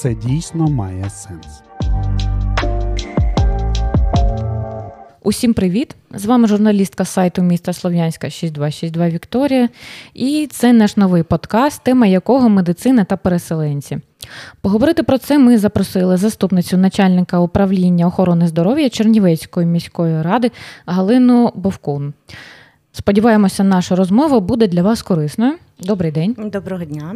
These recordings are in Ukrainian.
це дійсно має сенс. Усім привіт! З вами журналістка сайту міста Слов'янська 6262 Вікторія. І це наш новий подкаст, тема якого медицина та переселенці. Поговорити про це ми запросили заступницю начальника управління охорони здоров'я Чернівецької міської ради Галину Бовкун. Сподіваємося, наша розмова буде для вас корисною. Добрий день. Доброго дня.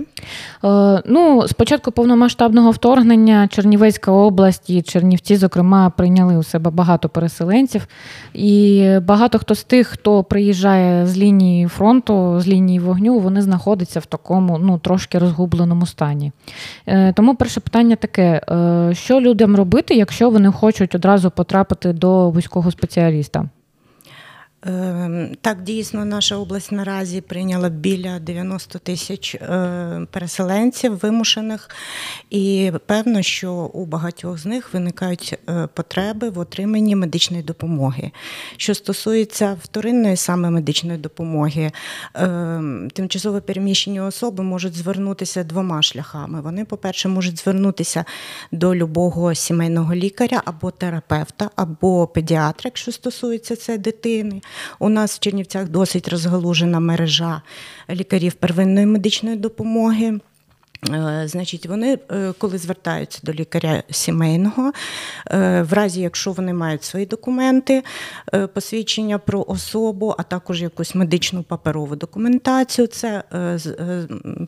Е, ну, Спочатку повномасштабного вторгнення Чернівецька область і Чернівці, зокрема, прийняли у себе багато переселенців. І багато хто з тих, хто приїжджає з лінії фронту, з лінії вогню, вони знаходяться в такому ну, трошки розгубленому стані. Е, тому перше питання таке: е, що людям робити, якщо вони хочуть одразу потрапити до військового спеціаліста? Ем, так, дійсно, наша область наразі прийняла біля 90 тисяч е, переселенців вимушених, і певно, що у багатьох з них виникають е, потреби в отриманні медичної допомоги. Що стосується вторинної саме медичної допомоги, ем, тимчасово переміщені особи можуть звернутися двома шляхами. Вони, по-перше, можуть звернутися до любого сімейного лікаря або терапевта, або педіатра, якщо стосується це дитини. У нас в Чернівцях досить розгалужена мережа лікарів первинної медичної допомоги. Е, значить, вони, е, коли звертаються до лікаря сімейного, е, в разі, якщо вони мають свої документи, посвідчення про особу, а також якусь медичну паперову документацію, це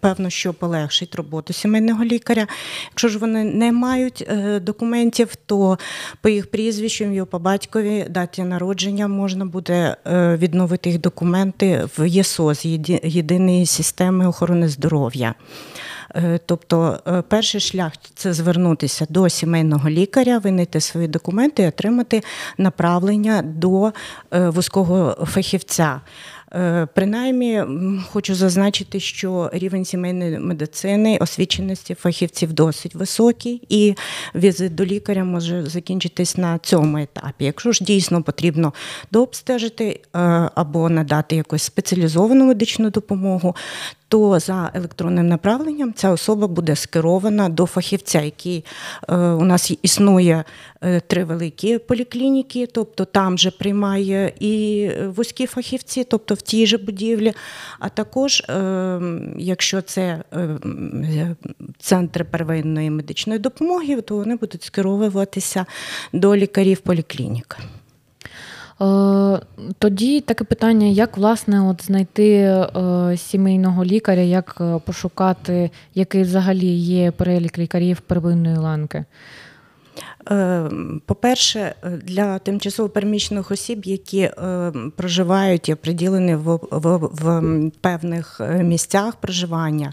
певно, що полегшить роботу сімейного лікаря. Якщо ж вони не мають документів, то по їх прізвищу, його по батькові, даті народження можна буде відновити їх документи в ЄСОЗ, єдиної системи охорони здоров'я. Е, тобто, е, перший шлях це звернутися до сімейного лікаря, винайти свої документи і отримати направлення до е, вузького фахівця. Е, принаймні, хочу зазначити, що рівень сімейної медицини, освіченості фахівців досить високий, і візит до лікаря може закінчитись на цьому етапі. Якщо ж дійсно потрібно дообстежити е, або надати якусь спеціалізовану медичну допомогу, то за електронним направленням ця особа буде скерована до фахівця, який е, у нас існує три великі поліклініки, тобто там же приймає і вузькі фахівці, тобто в тій же будівлі, а також, е, якщо це е, центри первинної медичної допомоги, то вони будуть скеровуватися до лікарів поліклінік. Е, тоді таке питання: як власне от знайти сімейного лікаря, як пошукати, який взагалі є перелік лікарів первинної ланки? Е, по-перше, для тимчасово переміщених осіб, які е, проживають і приділені в, в, в певних е, місцях проживання,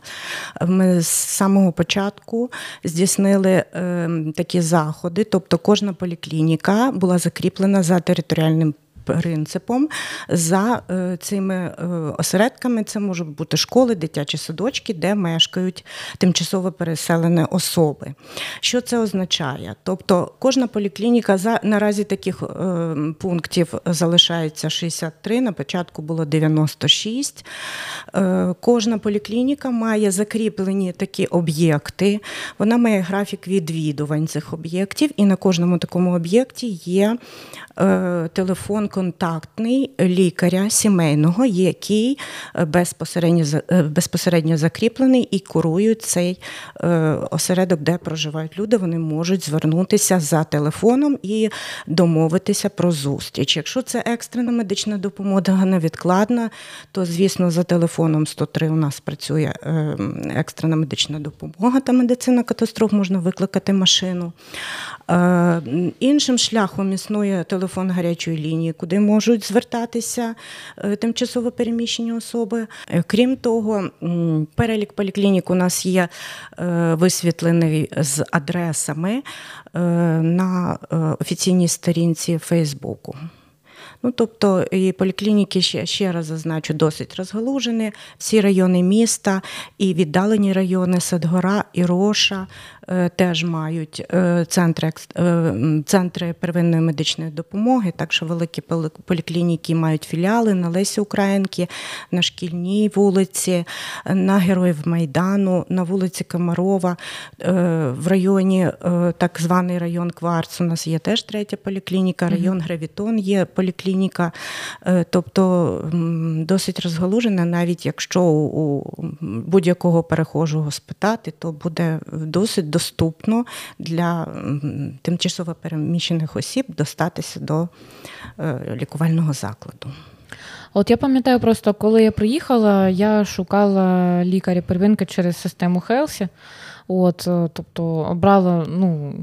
ми з самого початку здійснили такі заходи, тобто кожна поліклініка була закріплена за територіальним принципом за е, цими е, осередками. Це можуть бути школи, дитячі садочки, де мешкають тимчасово переселені особи. Що це означає? Тобто кожна поліклініка за наразі таких е, пунктів залишається 63, на початку було 96. Кожна поліклініка має закріплені такі об'єкти, вона має графік відвідувань цих об'єктів, і на кожному такому об'єкті є телефон контактний лікаря сімейного, який е, безпосередньо е, безпосередньо закріплений і курують цей е, осередок, де проживають люди. Вони можуть звернутися за телефоном і домовитися про зустріч. Якщо це екстрена медична допомога невідкладна, то звісно за телефоном 103 у нас працює екстрена медична допомога та медицина катастроф, можна викликати машину. Іншим шляхом існує телефон гарячої лінії куди можуть звертатися е, тимчасово переміщені особи. Е, крім того, перелік поліклінік у нас є е, висвітлений з адресами на офіційній сторінці Фейсбуку. Ну, тобто і поліклініки ще ще раз зазначу, досить розгалужені. Всі райони міста і віддалені райони Садгора і Роша, теж мають центри центри первинної медичної допомоги. Так що великі поліклініки мають філіали на Лесі Українки, на шкільній вулиці, на Героїв Майдану, на вулиці Комарова. В районі, так званий район Кварц, у нас є теж третя поліклініка, район Гравітон є поліклініка, тобто досить розгалужена, навіть якщо у будь-якого перехожого спитати, то буде досить доступно для тимчасово переміщених осіб дістатися до е, лікувального закладу. От я пам'ятаю просто, коли я приїхала, я шукала лікаря первинки через систему Helsi. От, е, Тобто обрала ну,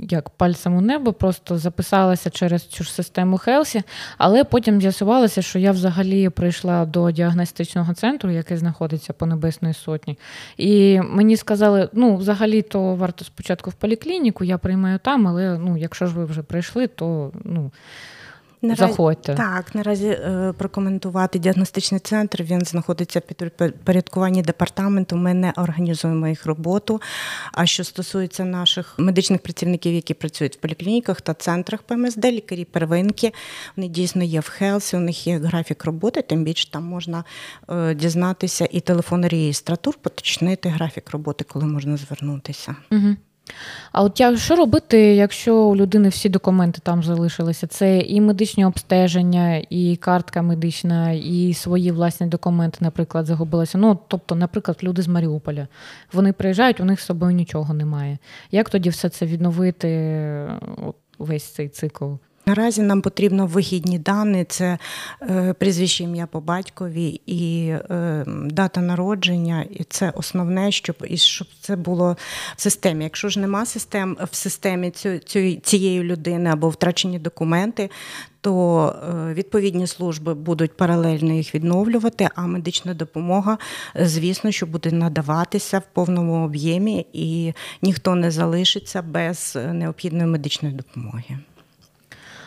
як пальцем у небо, просто записалася через цю ж систему Helsi, але потім з'ясувалося, що я взагалі прийшла до діагностичного центру, який знаходиться по Небесної Сотні. І мені сказали, ну, взагалі-то варто спочатку в поліклініку, я приймаю там, але ну, якщо ж ви вже прийшли, то ну. Наразі, Заходьте. Так, наразі е, прокоментувати діагностичний центр. Він знаходиться під підпорядкуванні департаменту. Ми не організуємо їх роботу. А що стосується наших медичних працівників, які працюють в поліклініках та центрах ПМСД, лікарі первинки, вони дійсно є в Helsi, у них є графік роботи, тим більше там можна е, дізнатися і телефон реєстратур, поточнити графік роботи, коли можна звернутися. Угу. А от я, що робити, якщо у людини всі документи там залишилися? Це і медичні обстеження, і картка медична, і свої власні документи, наприклад, загубилися. Ну, тобто, наприклад, люди з Маріуполя. Вони приїжджають, у них з собою нічого немає. Як тоді все це відновити, от, весь цей цикл? Наразі нам потрібно вигідні дані: це е, прізвище ім'я по батькові і е, дата народження, і це основне, щоб і щоб це було в системі. Якщо ж нема систем в системі цієї людини або втрачені документи, то е, відповідні служби будуть паралельно їх відновлювати, а медична допомога, звісно, що буде надаватися в повному об'ємі, і ніхто не залишиться без необхідної медичної допомоги.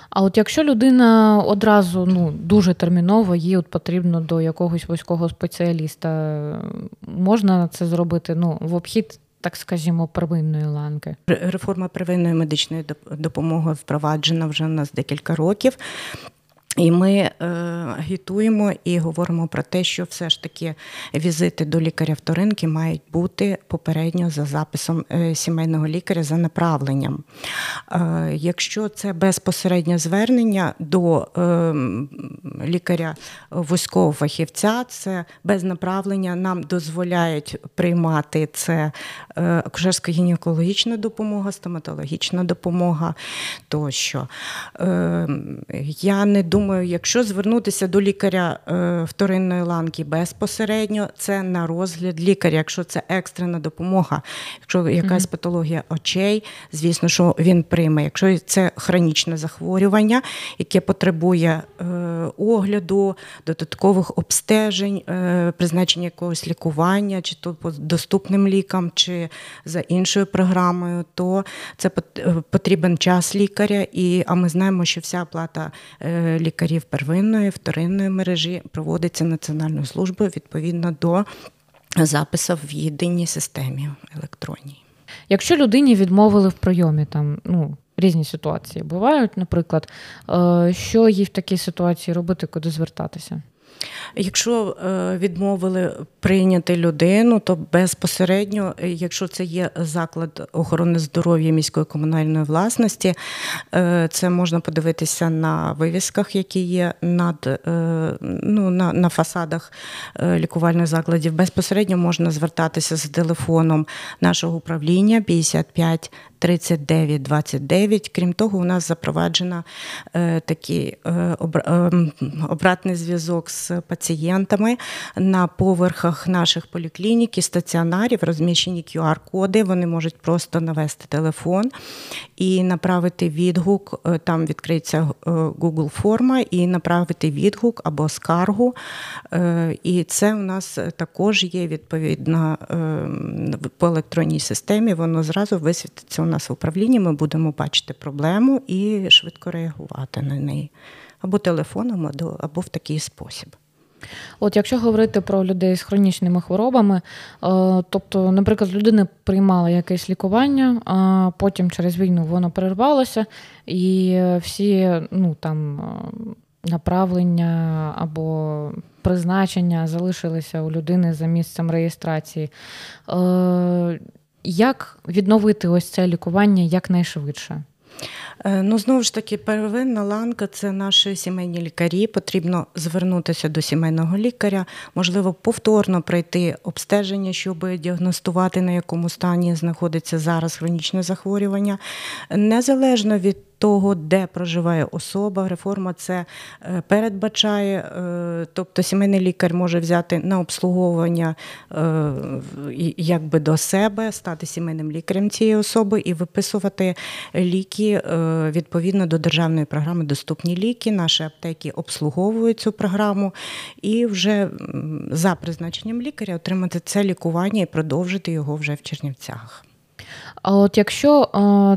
А от якщо людина одразу ну, дуже терміново, їй от потрібно до якогось вузького спеціаліста, можна це зробити ну, в обхід, так скажімо, первинної ланки? Реформа первинної медичної допомоги впроваджена вже у нас декілька років. І ми е, агітуємо і говоримо про те, що все ж таки візити до лікаря вторинки мають бути попередньо за записом е, сімейного лікаря за направленням. Е, якщо це безпосереднє звернення до лікаря вузького фахівця, це без направлення нам дозволяють приймати це е, акушерсько-гінекологічна допомога, стоматологічна допомога тощо. Я не думаю, думаю, якщо звернутися до лікаря е, вторинної ланки безпосередньо, це на розгляд лікаря. Якщо це екстрена допомога, якщо якась mm-hmm. патологія очей, звісно, що він прийме. Якщо це хронічне захворювання, яке потребує е, огляду, додаткових обстежень, е, призначення якогось лікування, чи то по доступним лікам, чи за іншою програмою, то це потрібен час лікаря, і а ми знаємо, що вся оплата лікаря лікарів первинної, вторинної мережі проводиться Національною службою відповідно до запису в єдиній системі електронній. Якщо людині відмовили в прийомі, там ну різні ситуації бувають, наприклад, е, що їй в такій ситуації робити, куди звертатися? Якщо е, відмовили прийняти людину, то безпосередньо, е, якщо це є заклад охорони здоров'я міської комунальної власності, е, це можна подивитися на вивісках, які є над ну, на, на фасадах лікувальних закладів. Безпосередньо можна звертатися з телефоном нашого управління 55 39 29. Крім того, у нас запроваджено е, такий е, е, обратний зв'язок з пацієнтами на поверхах наших поліклінік і стаціонарів, розміщені QR-коди. Вони можуть просто навести телефон і направити відгук. Там відкриється Google форма і направити відгук або скаргу. І це у нас також є відповідно по електронній системі. Воно зразу висвітиться нас в управлінні, ми будемо бачити проблему і швидко реагувати на неї або телефоном, або в такий спосіб. От якщо говорити про людей з хронічними хворобами, е, тобто, наприклад, людина приймала якесь лікування, а потім через війну воно перервалося, і всі ну там направлення або призначення залишилися у людини за місцем реєстрації. Як відновити ось це лікування якнайшвидше? Е, ну, знову ж таки, первинна ланка це наші сімейні лікарі. Потрібно звернутися до сімейного лікаря, можливо, повторно пройти обстеження, щоб діагностувати, на якому стані знаходиться зараз хронічне захворювання, незалежно від того, де проживає особа. Реформа це е, передбачає, е, тобто сімейний лікар може взяти на обслуговування е, якби до себе, стати сімейним лікарем цієї особи і виписувати ліки відповідно до державної програми Доступні ліки. Наші аптеки обслуговують цю програму і вже за призначенням лікаря отримати це лікування і продовжити його вже в Чернівцях. А от якщо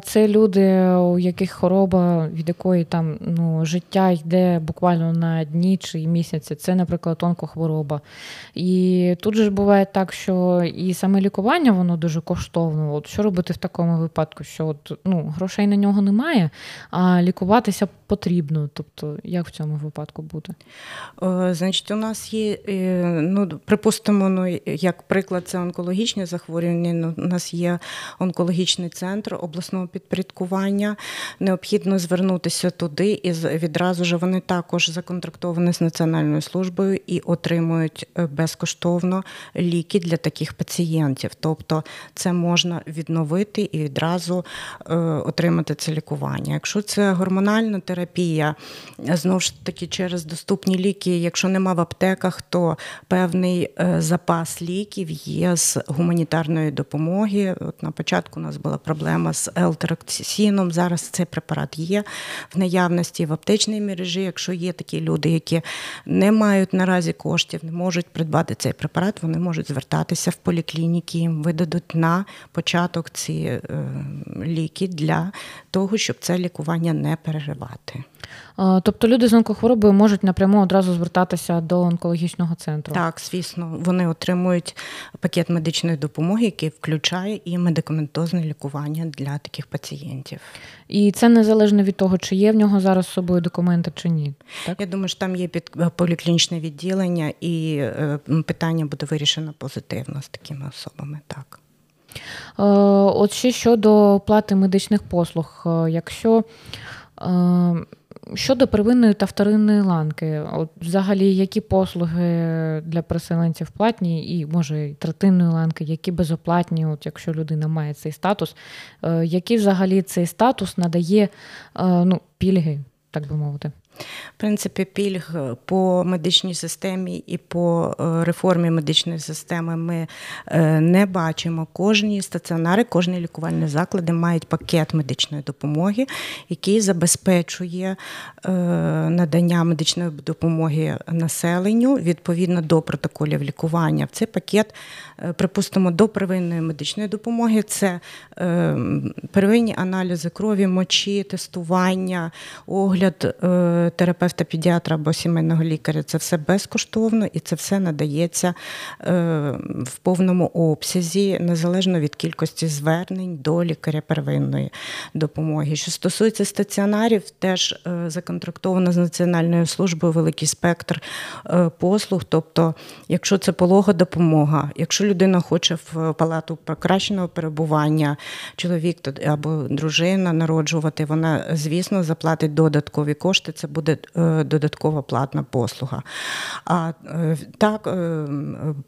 це люди, у яких хвороба, від якої там ну, життя йде буквально на дні чи місяці, це, наприклад, онкохвороба. І тут же буває так, що і саме лікування воно дуже коштовно. От Що робити в такому випадку? Що от, ну, грошей на нього немає, а лікуватися потрібно. Тобто, як в цьому випадку бути? О, значить, у нас є, е, ну, припустимо, ну, як приклад, це онкологічне захворювання, ну, у нас є онкологічний центр обласного підпорядкування. Необхідно звернутися туди, і відразу ж вони також законтрактовані з національною службою і отримують е, безкоштовно ліки для таких пацієнтів. Тобто це можна відновити і відразу е, отримати це лікування. Якщо це гормональна терапія, знову ж таки через доступні ліки, якщо нема в аптеках, то певний е, запас ліків є з гуманітарної допомоги. От на початку у нас була проблема з елтероксином. Зараз цей препарат є в наявності в аптечній мережі. Якщо є такі люди, які не мають наразі коштів, не можуть придбати цей препарат, вони можуть звертатися в поліклініки, їм видадуть на початок ці е, ліки для того, щоб це лікування не переривати. Тобто люди з онкохворобою можуть напряму одразу звертатися до онкологічного центру. Так, звісно, вони отримують пакет медичної допомоги, який включає і медикаментозне лікування для таких пацієнтів. І це незалежно від того, чи є в нього зараз з собою документи чи ні. Так? Я думаю, що там є під е, поліклінічне відділення, і е, питання буде вирішено позитивно з такими особами. Так. Е, от ще щодо оплати медичних послуг, якщо Щодо первинної та вторинної ланки, от взагалі, які послуги для переселенців платні, і може і третинної ланки, які безоплатні, от якщо людина має цей статус, е, який взагалі цей статус надає е, ну, пільги, так би мовити? В принципі, пільг по медичній системі і по е, реформі медичної системи ми е, не бачимо. Кожні стаціонари, кожні лікувальні заклади мають пакет медичної допомоги, який забезпечує е, надання медичної допомоги населенню відповідно до протоколів лікування. В цей пакет, припустимо, до первинної медичної допомоги це первинні аналізи крові, мочі, тестування, огляд терапевта, педіатра або сімейного лікаря це все безкоштовно і це все надається е, в повному обсязі, незалежно від кількості звернень до лікаря первинної допомоги. Що стосується стаціонарів, теж е, законтрактовано з Національною службою великий спектр е, послуг. Тобто, якщо це полога допомога, якщо людина хоче в палату покращеного перебування, чоловік або дружина народжувати, вона, звісно, заплатить додаткові кошти. Це буде е, додаткова платна послуга. А е, так, е,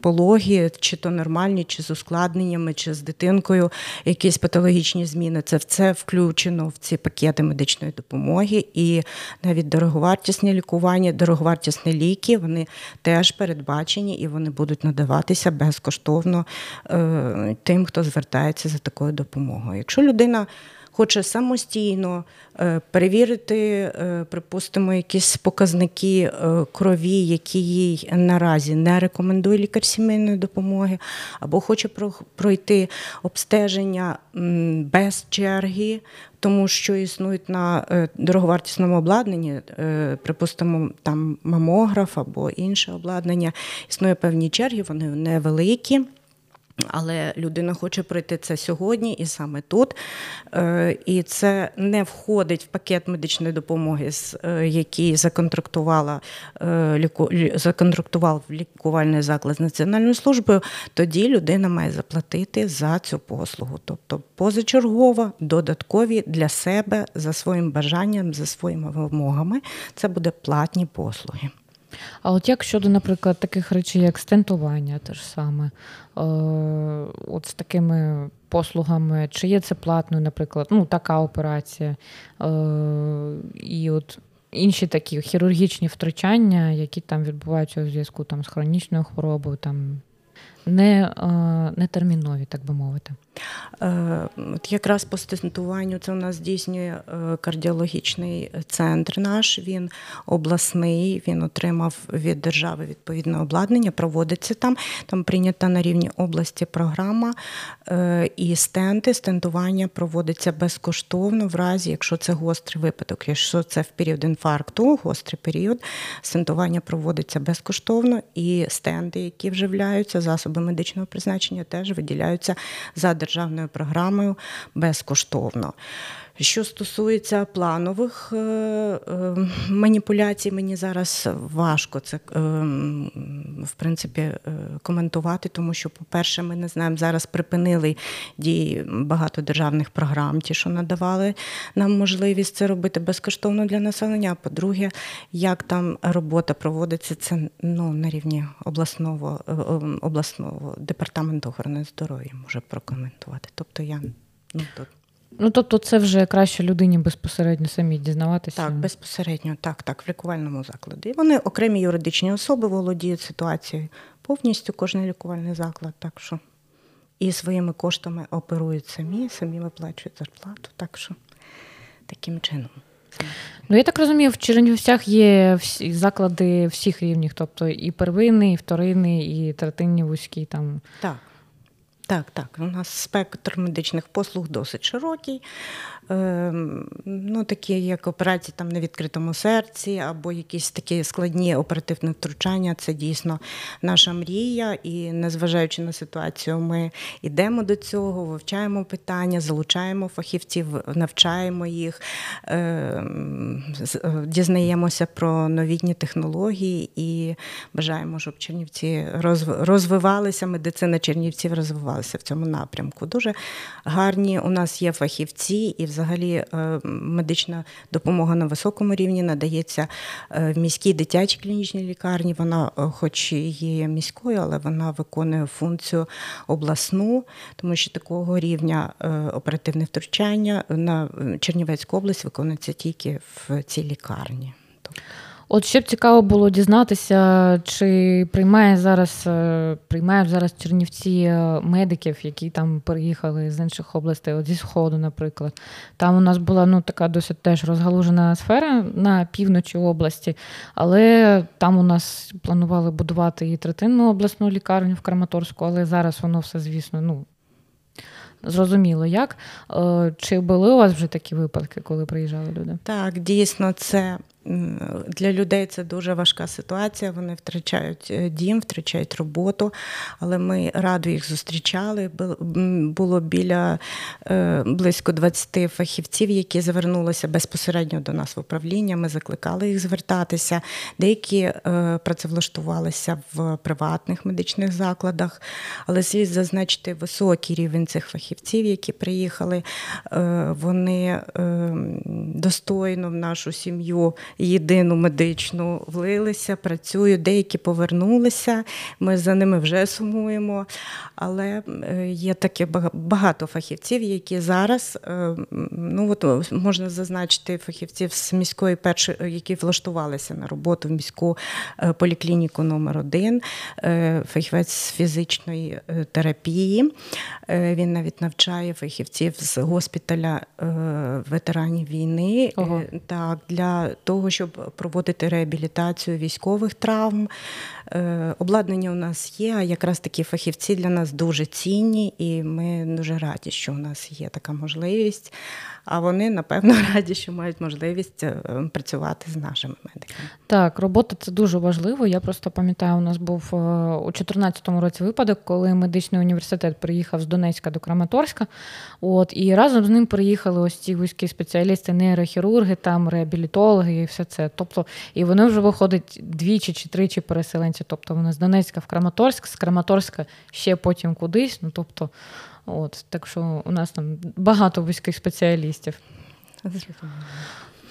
пологі, чи то нормальні, чи з ускладненнями, чи з дитинкою, якісь патологічні зміни, це все включено в ці пакети медичної допомоги. І навіть дороговартісні лікування, дороговартісні ліки, вони теж передбачені і вони будуть надаватися безкоштовно тим, хто звертається за такою допомогою. Якщо людина хоче самостійно е, перевірити, е, припустимо, якісь показники е, крові, які їй наразі не рекомендує лікар сімейної допомоги, або хоче пройти обстеження без черги. Тому що існують на дороговартісному обладнанні, припустимо, там мамограф або інше обладнання, існує певні черги, вони невеликі. Але людина хоче пройти це сьогодні і саме тут. Е, і це не входить в пакет медичної допомоги, е, який законтрактувала е, законтрактував лікувальний заклад з національною службою. Тоді людина має заплатити за цю послугу. Тобто позачергово, додаткові для себе за своїм бажанням, за своїми вимогами. Це буде платні послуги. А от як щодо, наприклад, таких речей, як стентування, те ж саме, е, от з такими послугами, чи є це платною, наприклад, ну, така операція, е, і от інші такі хірургічні втручання, які там відбуваються у зв'язку там, з хронічною хворобою, там не, е, не термінові, так би мовити. Е, от Якраз по стентуванню це у нас здійснює е, кардіологічний центр наш, він обласний, він отримав від держави відповідне обладнання, проводиться там. Там прийнята на рівні області програма. І стенти, стентування проводиться безкоштовно в разі, якщо це гострий випадок, якщо це в період інфаркту, гострий період, стентування проводиться безкоштовно, і стенди, які вживляються, засоби медичного призначення, теж виділяються за державною програмою безкоштовно. Що стосується планових е, е, маніпуляцій, мені зараз важко це е, в принципі коментувати, тому що, по-перше, ми не знаємо, зараз припинили дії багато державних програм, ті, що надавали нам можливість це робити безкоштовно для населення. А по-друге, як там робота проводиться, це ну, на рівні обласного обласного департаменту охорони здоров'я може прокоментувати. Тобто я ну тут. Ну, тобто, це вже краще людині безпосередньо самі дізнаватися. Так, безпосередньо, так, так, в лікувальному закладі. І вони окремі юридичні особи володіють ситуацією повністю кожен лікувальний заклад, так що і своїми коштами оперують самі, самі виплачують зарплату. Так що таким чином. Ну, я так розумію, в Чернівцях є всі заклади всіх рівнів, тобто і первинний, і вторинний, і третинні вузькі там. Так. Так, так. У нас спектр медичних послуг досить широкий. Ем, ну, такі як операції там на відкритому серці, або якісь такі складні оперативні втручання. Це дійсно наша мрія. І незважаючи на ситуацію, ми йдемо до цього, вивчаємо питання, залучаємо фахівців, навчаємо їх, ем, е, дізнаємося про новітні технології і бажаємо, щоб Чернівці розвивалися, медицина Чернівців розвивалася в цьому напрямку. Дуже гарні у нас є фахівці. і взагалі е, медична допомога на високому рівні надається е, в міській дитячій клінічній лікарні. Вона, е, хоч і є міською, але вона виконує функцію обласну, тому що такого рівня оперативне втручання на Чернівецьку область виконується тільки в цій лікарні. От ще б цікаво було дізнатися, чи приймає зараз е, приймають зараз Чернівці е, медиків, які там переїхали з інших областей, от зі Сходу, наприклад. Там у нас була ну така досить теж розгалужена сфера на півночі області, але там у нас планували будувати і третинну обласну лікарню в Краматорську, але зараз воно все, звісно, ну. Зрозуміло, як. Е, чи були у вас вже такі випадки, коли приїжджали люди? Так, дійсно, це для людей це дуже важка ситуація. Вони втрачають е, дім, втрачають роботу, але ми радо їх зустрічали. Було біля е, близько 20 фахівців, які звернулися безпосередньо до нас в управління. Ми закликали їх звертатися. Деякі е, працевлаштувалися в приватних медичних закладах, але слід зазначити високий рівень цих фахівців, які приїхали. Вони достойно в нашу сім'ю єдину медичну влилися, працюють, деякі повернулися. Ми за ними вже сумуємо. Але е, є таке багато фахівців, які зараз ну от можна зазначити фахівців з міської першої, які влаштувалися на роботу в міську поліклініку номер 1 фахівець з фізичної терапії. Він навіть навчає фахівців з госпіталя ветеранів війни Ого. так, для того, щоб проводити реабілітацію військових травм. Е, обладнання у нас є, а якраз такі фахівці для нас дуже цінні, і ми дуже раді, що у нас є така можливість. А вони напевно раді, що мають можливість е, працювати з нашими медиками. Так, робота це дуже важливо. Я просто пам'ятаю, у нас був е, у 2014 році випадок, коли медичний університет приїхав з Донецька до Краматорська. От і разом з ним приїхали ось ці вузькі спеціалісти, нейрохірурги, там реабілітологи і все це. Тобто, і вони вже виходять двічі чи тричі переселенці. Тобто вони з Донецька в Краматорськ, з Краматорська ще потім кудись. Ну тобто. От, Так що у нас там багато вузьких спеціалістів.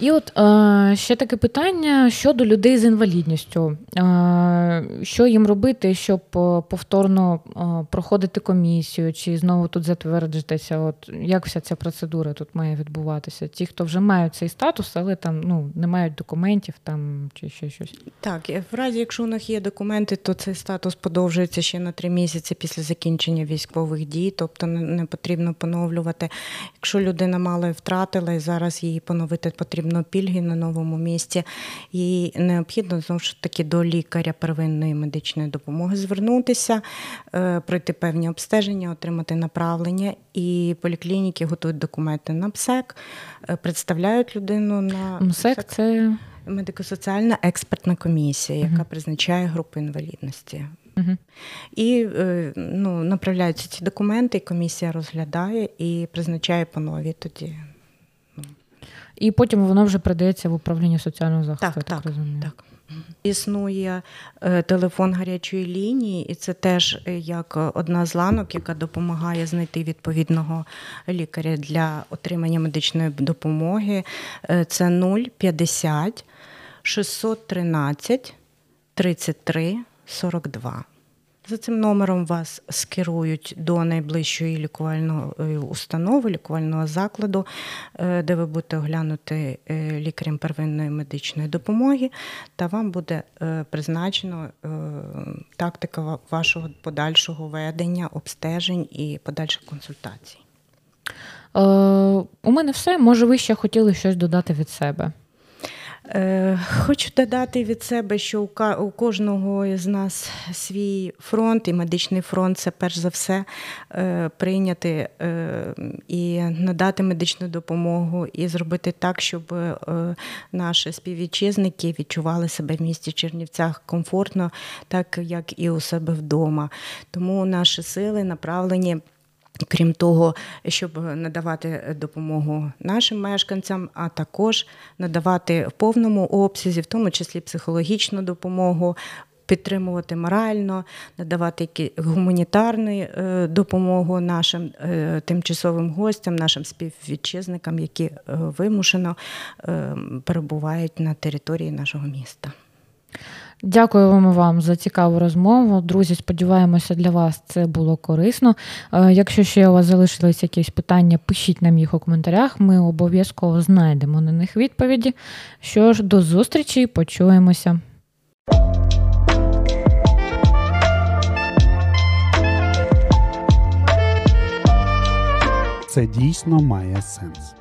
І от е, ще таке питання щодо людей з інвалідністю. Е, Що їм робити, щоб е, повторно е, проходити комісію, чи знову тут затверджитися? От Як вся ця процедура тут має відбуватися? Ті, хто вже мають цей статус, але там ну, не мають документів там чи ще щось? Так, в разі, якщо у них є документи, то цей статус подовжується ще на три місяці після закінчення військових дій, тобто не потрібно поновлювати. Якщо людина мало втратила, і зараз її поновити потрібно потрібно пільги на новому місці, і необхідно знову ж таки до лікаря первинної медичної допомоги звернутися, е, пройти певні обстеження, отримати направлення. І поліклініки готують документи на ПСЕК, е, представляють людину на МСЕК. Це медико-соціальна експертна комісія, яка угу. призначає групу інвалідності. Угу. І е, ну, направляються ці документи, і комісія розглядає і призначає по новій тоді і потім воно вже передається в управління соціального захисту. Так, так, розумію. так. Існує е, телефон гарячої лінії, і це теж е, як одна з ланок, яка допомагає знайти відповідного лікаря для отримання медичної допомоги. Е, це 050 613 33 42. За цим номером вас скерують до найближчої лікувальної установи, лікувального закладу, е, де ви будете оглянути е, лікарем первинної медичної допомоги, та вам буде е, призначено тактика вашого подальшого ведення, обстежень і подальших консультацій. У мене все. Може, ви ще хотіли щось додати від себе? Е, хочу додати від себе, що у кожного з нас свій фронт, і медичний фронт це перш за все е, прийняти е, і надати медичну допомогу, і зробити так, щоб наші співвітчизники відчували себе в місті Чернівцях комфортно, так як і у себе вдома. Тому наші сили направлені. Крім того, щоб надавати допомогу нашим мешканцям, а також надавати в повному обсязі, в тому числі психологічну допомогу, підтримувати морально, надавати гуманітарну е, допомогу нашим е, тимчасовим гостям, нашим співвітчизникам, які е, вимушено перебувають на території нашого міста. Дякуємо вам за цікаву розмову. Друзі, сподіваємося, для вас це було корисно. Е, якщо ще у вас залишились якісь питання, пишіть нам їх у коментарях. Ми обов'язково знайдемо на них відповіді. Що ж, до зустрічі, почуємося. Це дійсно має сенс.